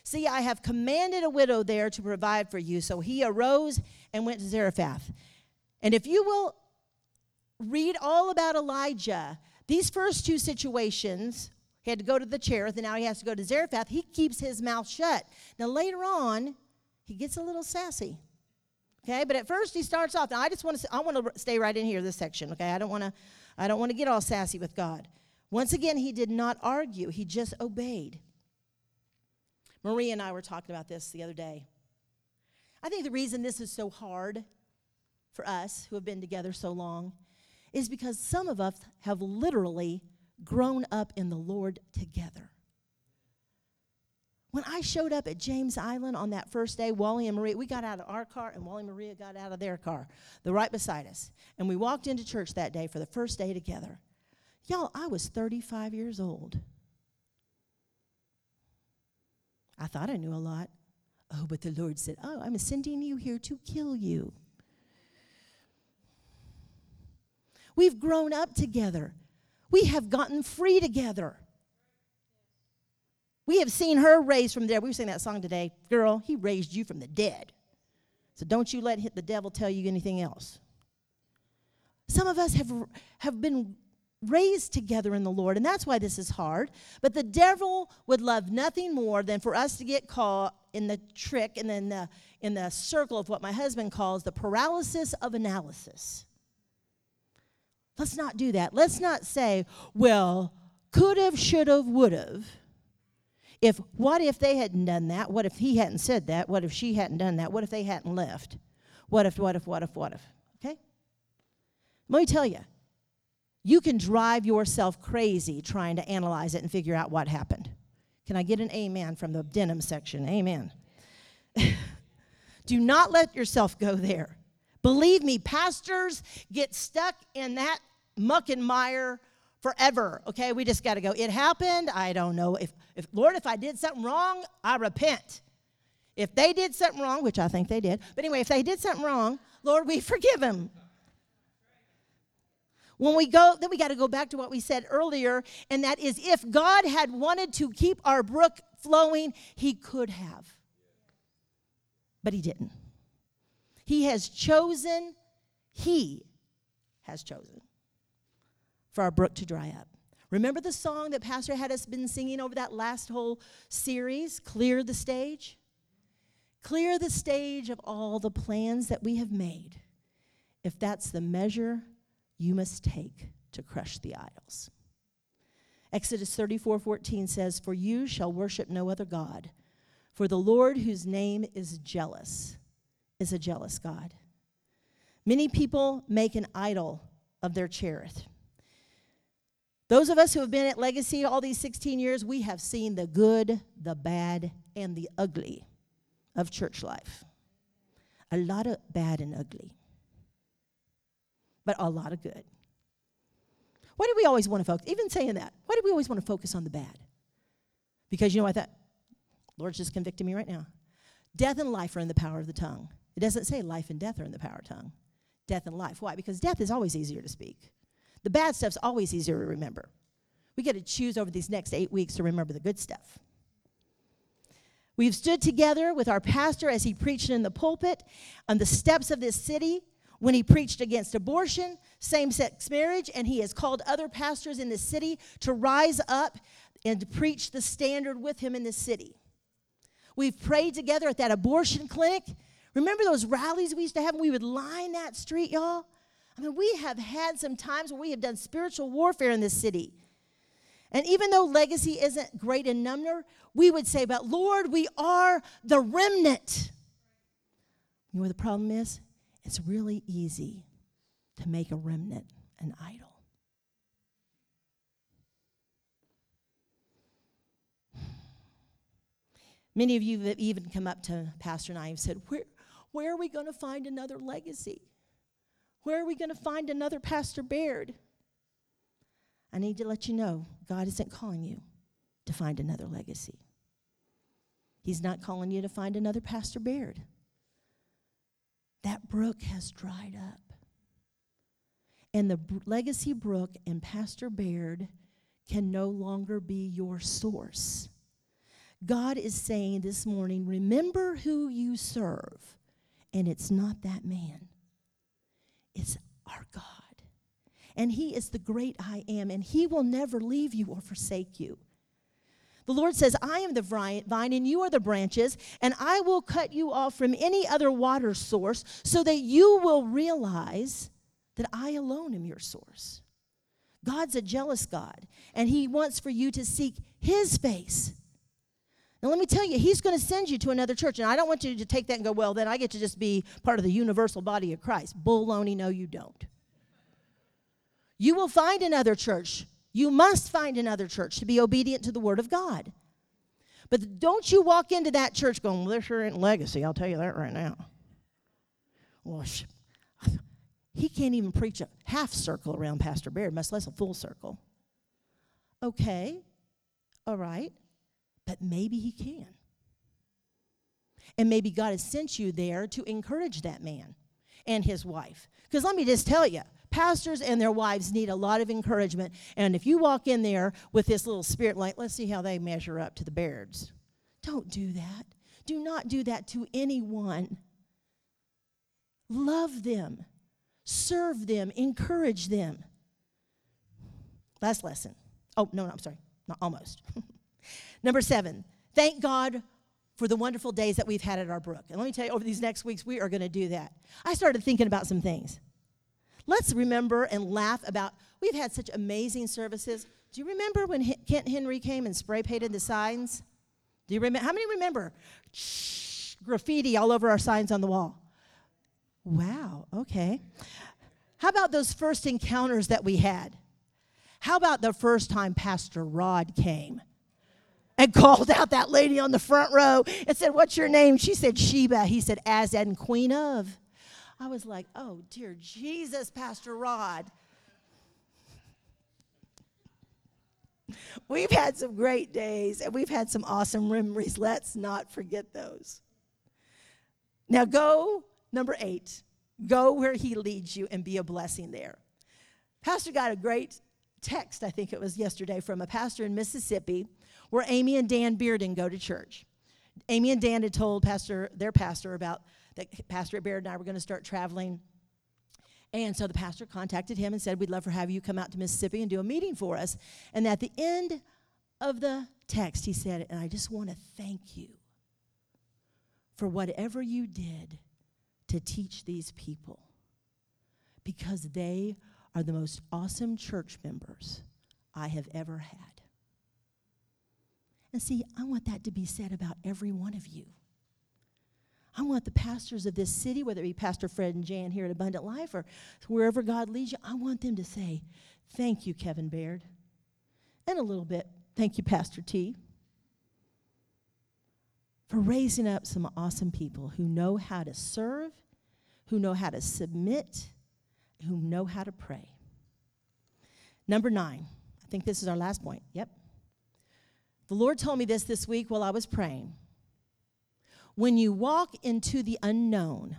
See, I have commanded a widow there to provide for you. So he arose and went to Zarephath. And if you will read all about Elijah, these first two situations, he had to go to the Cherith, and now he has to go to Zarephath. He keeps his mouth shut. Now, later on, he gets a little sassy. Okay, but at first he starts off. Now I just want to I want to stay right in here this section. Okay, I don't want to I don't want to get all sassy with God. Once again, he did not argue. He just obeyed. Marie and I were talking about this the other day. I think the reason this is so hard for us who have been together so long is because some of us have literally grown up in the Lord together. When I showed up at James Island on that first day, Wally and Maria, we got out of our car and Wally and Maria got out of their car, the right beside us. And we walked into church that day for the first day together. Y'all, I was 35 years old. I thought I knew a lot. Oh, but the Lord said, Oh, I'm sending you here to kill you. We've grown up together. We have gotten free together. We have seen her raised from there. We were singing that song today. Girl, he raised you from the dead. So don't you let the devil tell you anything else. Some of us have, have been raised together in the Lord, and that's why this is hard. But the devil would love nothing more than for us to get caught in the trick and then the, in the circle of what my husband calls the paralysis of analysis. Let's not do that. Let's not say, well, could have, should have, would have. If what if they hadn't done that? What if he hadn't said that? What if she hadn't done that? What if they hadn't left? What if, what if, what if, what if? Okay? Let me tell you, you can drive yourself crazy trying to analyze it and figure out what happened. Can I get an amen from the denim section? Amen. (laughs) Do not let yourself go there. Believe me, pastors get stuck in that muck and mire forever. Okay, we just got to go. It happened. I don't know if, if Lord, if I did something wrong, I repent. If they did something wrong, which I think they did, but anyway, if they did something wrong, Lord, we (laughs) forgive them. When we go, then we got to go back to what we said earlier, and that is if God had wanted to keep our brook flowing, He could have. But He didn't. He has chosen, He has chosen for our brook to dry up. Remember the song that Pastor had us been singing over that last whole series, Clear the Stage? Clear the stage of all the plans that we have made, if that's the measure you must take to crush the idols. Exodus 34 14 says, For you shall worship no other God, for the Lord, whose name is jealous, is a jealous God. Many people make an idol of their cherith. Those of us who have been at Legacy all these 16 years, we have seen the good, the bad, and the ugly of church life. A lot of bad and ugly, but a lot of good. Why do we always want to focus? Even saying that, why do we always want to focus on the bad? Because you know what? That Lord's just convicting me right now. Death and life are in the power of the tongue. It doesn't say life and death are in the power of tongue. Death and life. Why? Because death is always easier to speak. The bad stuff's always easier to remember. We got to choose over these next eight weeks to remember the good stuff. We've stood together with our pastor as he preached in the pulpit on the steps of this city when he preached against abortion, same sex marriage, and he has called other pastors in the city to rise up and preach the standard with him in the city. We've prayed together at that abortion clinic. Remember those rallies we used to have we would line that street, y'all? I mean, we have had some times where we have done spiritual warfare in this city. And even though legacy isn't great in number, we would say, but Lord, we are the remnant. You know what the problem is? It's really easy to make a remnant an idol. Many of you have even come up to Pastor and I and said, Where, where are we going to find another legacy? Where are we going to find another Pastor Baird? I need to let you know God isn't calling you to find another legacy. He's not calling you to find another Pastor Baird. That brook has dried up. And the legacy brook and Pastor Baird can no longer be your source. God is saying this morning, remember who you serve, and it's not that man is our God. And He is the great I am, and He will never leave you or forsake you. The Lord says, I am the vine, and you are the branches, and I will cut you off from any other water source so that you will realize that I alone am your source. God's a jealous God, and He wants for you to seek His face now, let me tell you, he's going to send you to another church. And I don't want you to take that and go, well, then I get to just be part of the universal body of Christ. Baloney, no, you don't. You will find another church. You must find another church to be obedient to the word of God. But don't you walk into that church going, well, this sure ain't legacy. I'll tell you that right now. Well, sh- he can't even preach a half circle around Pastor Baird, much less a full circle. Okay, all right, but maybe he can. And maybe God has sent you there to encourage that man and his wife. Because let me just tell you, pastors and their wives need a lot of encouragement. And if you walk in there with this little spirit, like, let's see how they measure up to the Bairds, don't do that. Do not do that to anyone. Love them, serve them, encourage them. Last lesson. Oh, no, no, I'm sorry. Not almost. (laughs) Number seven, thank God for the wonderful days that we've had at our brook. And let me tell you, over these next weeks, we are going to do that. I started thinking about some things. Let's remember and laugh about, we've had such amazing services. Do you remember when H- Kent Henry came and spray painted the signs? Do you remember? How many remember? Shh, graffiti all over our signs on the wall. Wow, okay. How about those first encounters that we had? How about the first time Pastor Rod came and (laughs) called out that lady on the front row and said, What's your name? She said, Sheba. He said, As and Queen of. I was like, Oh, dear Jesus, Pastor Rod. We've had some great days and we've had some awesome memories. Let's not forget those. Now, go, number eight, go where he leads you and be a blessing there. Pastor got a great text, I think it was yesterday, from a pastor in Mississippi where Amy and Dan Bearden go to church. Amy and Dan had told pastor, their pastor about that Pastor Baird and I were going to start traveling. And so the pastor contacted him and said, We'd love to have you come out to Mississippi and do a meeting for us. And at the end of the text, he said, And I just want to thank you for whatever you did to teach these people because they are the most awesome church members I have ever had. And see, I want that to be said about every one of you. I want the pastors of this city, whether it be Pastor Fred and Jan here at Abundant Life or wherever God leads you, I want them to say, Thank you, Kevin Baird. And a little bit, thank you, Pastor T, for raising up some awesome people who know how to serve, who know how to submit, who know how to pray. Number nine, I think this is our last point. Yep. The Lord told me this this week while I was praying. When you walk into the unknown,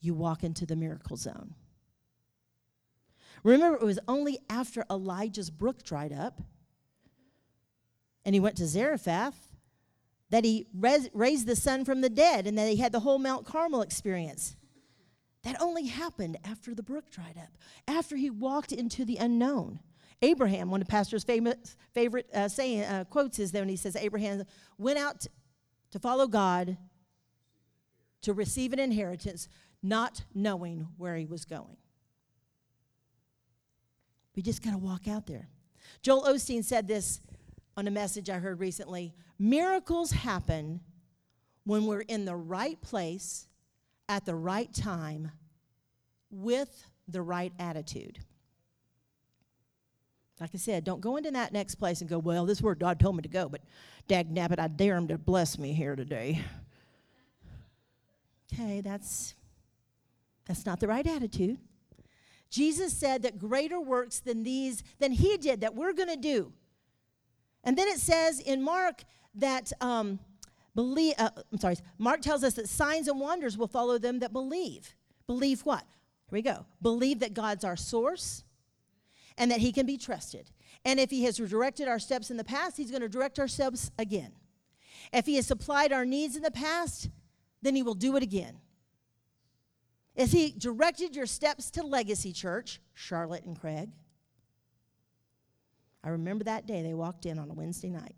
you walk into the miracle zone. Remember, it was only after Elijah's brook dried up and he went to Zarephath that he res- raised the son from the dead and that he had the whole Mount Carmel experience. That only happened after the brook dried up, after he walked into the unknown. Abraham, one of the Pastor's famous, favorite uh, saying, uh, quotes is there, and he says, Abraham went out to follow God to receive an inheritance, not knowing where he was going. We just got to walk out there. Joel Osteen said this on a message I heard recently Miracles happen when we're in the right place at the right time with the right attitude. Like I said, don't go into that next place and go, well, this is where God told me to go, but dag nabbit, I dare him to bless me here today. Okay, that's that's not the right attitude. Jesus said that greater works than these, than he did, that we're going to do. And then it says in Mark that, um, believe, uh, I'm sorry, Mark tells us that signs and wonders will follow them that believe. Believe what? Here we go. Believe that God's our source and that he can be trusted. And if he has directed our steps in the past, he's going to direct our steps again. If he has supplied our needs in the past, then he will do it again. As he directed your steps to Legacy Church, Charlotte and Craig, I remember that day they walked in on a Wednesday night.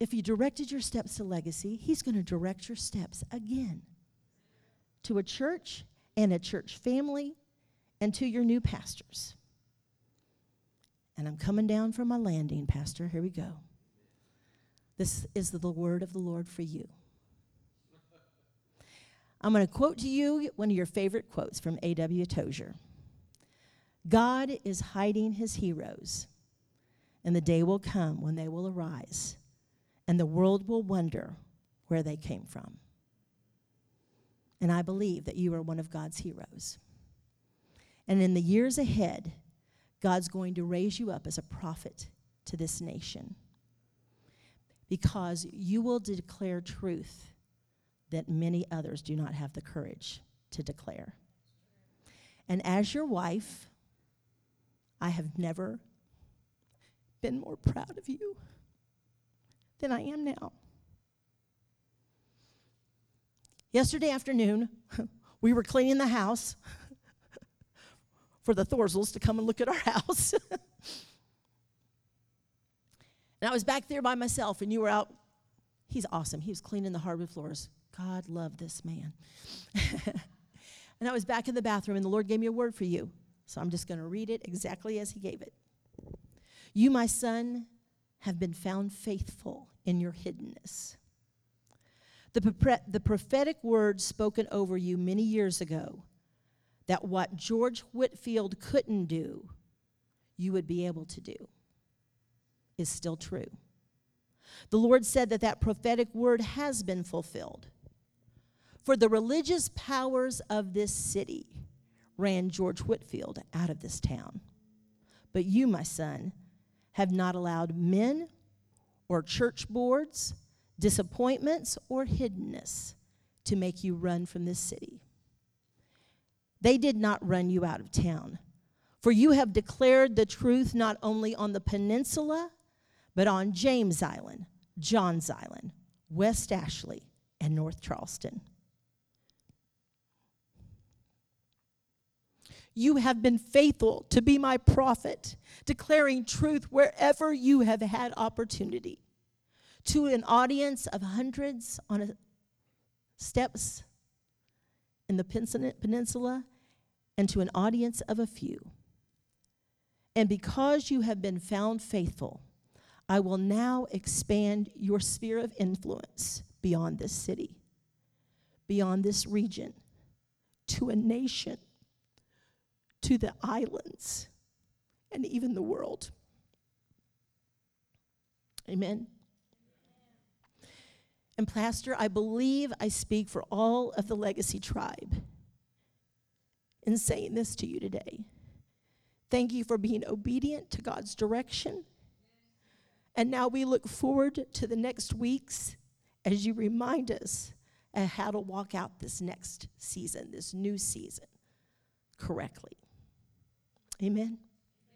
If he directed your steps to Legacy, he's going to direct your steps again to a church and a church family and to your new pastors. And I'm coming down from my landing, Pastor. Here we go. This is the word of the Lord for you. I'm going to quote to you one of your favorite quotes from A.W. Tozer God is hiding his heroes And the day will come when they will arise, and the world will wonder where they came from. And I believe that you are one of God's heroes. And in the years ahead, God's going to raise you up as a prophet to this nation because you will declare truth that many others do not have the courage to declare. And as your wife, I have never been more proud of you than I am now. Yesterday afternoon, (laughs) we were cleaning the house for the Thorzels to come and look at our (laughs) house. and I was back there by myself, and you were out. He's awesome. He was cleaning the hardwood floors. God love this man. (laughs) and I was back in the bathroom, and the Lord gave me a word for you. So I'm just going to read it exactly as He gave it. You, my son, have been found faithful in your hiddenness. The, the prophetic word spoken over you many years ago that what George Whitefield couldn't do, you would be able to do, is still true. The Lord said that that prophetic word has been fulfilled. For the religious powers of this city ran George Whitefield out of this town. But you, my son, have not allowed men or church boards, disappointments, or hiddenness to make you run from this city. They did not run you out of town, for you have declared the truth not only on the peninsula, but on James Island, Johns Island, West Ashley, and North Charleston. You have been faithful to be my prophet, declaring truth wherever you have had opportunity. To an audience of hundreds on a, steps in the peninsula, and to an audience of a few. And because you have been found faithful, I will now expand your sphere of influence beyond this city, beyond this region, to a nation to the islands and even the world. Amen. And, Pastor, I believe I speak for all of the Legacy tribe in saying this to you today. Thank you for being obedient to God's direction. And now we look forward to the next weeks as you remind us of how to walk out this next season, this new season, correctly. Amen.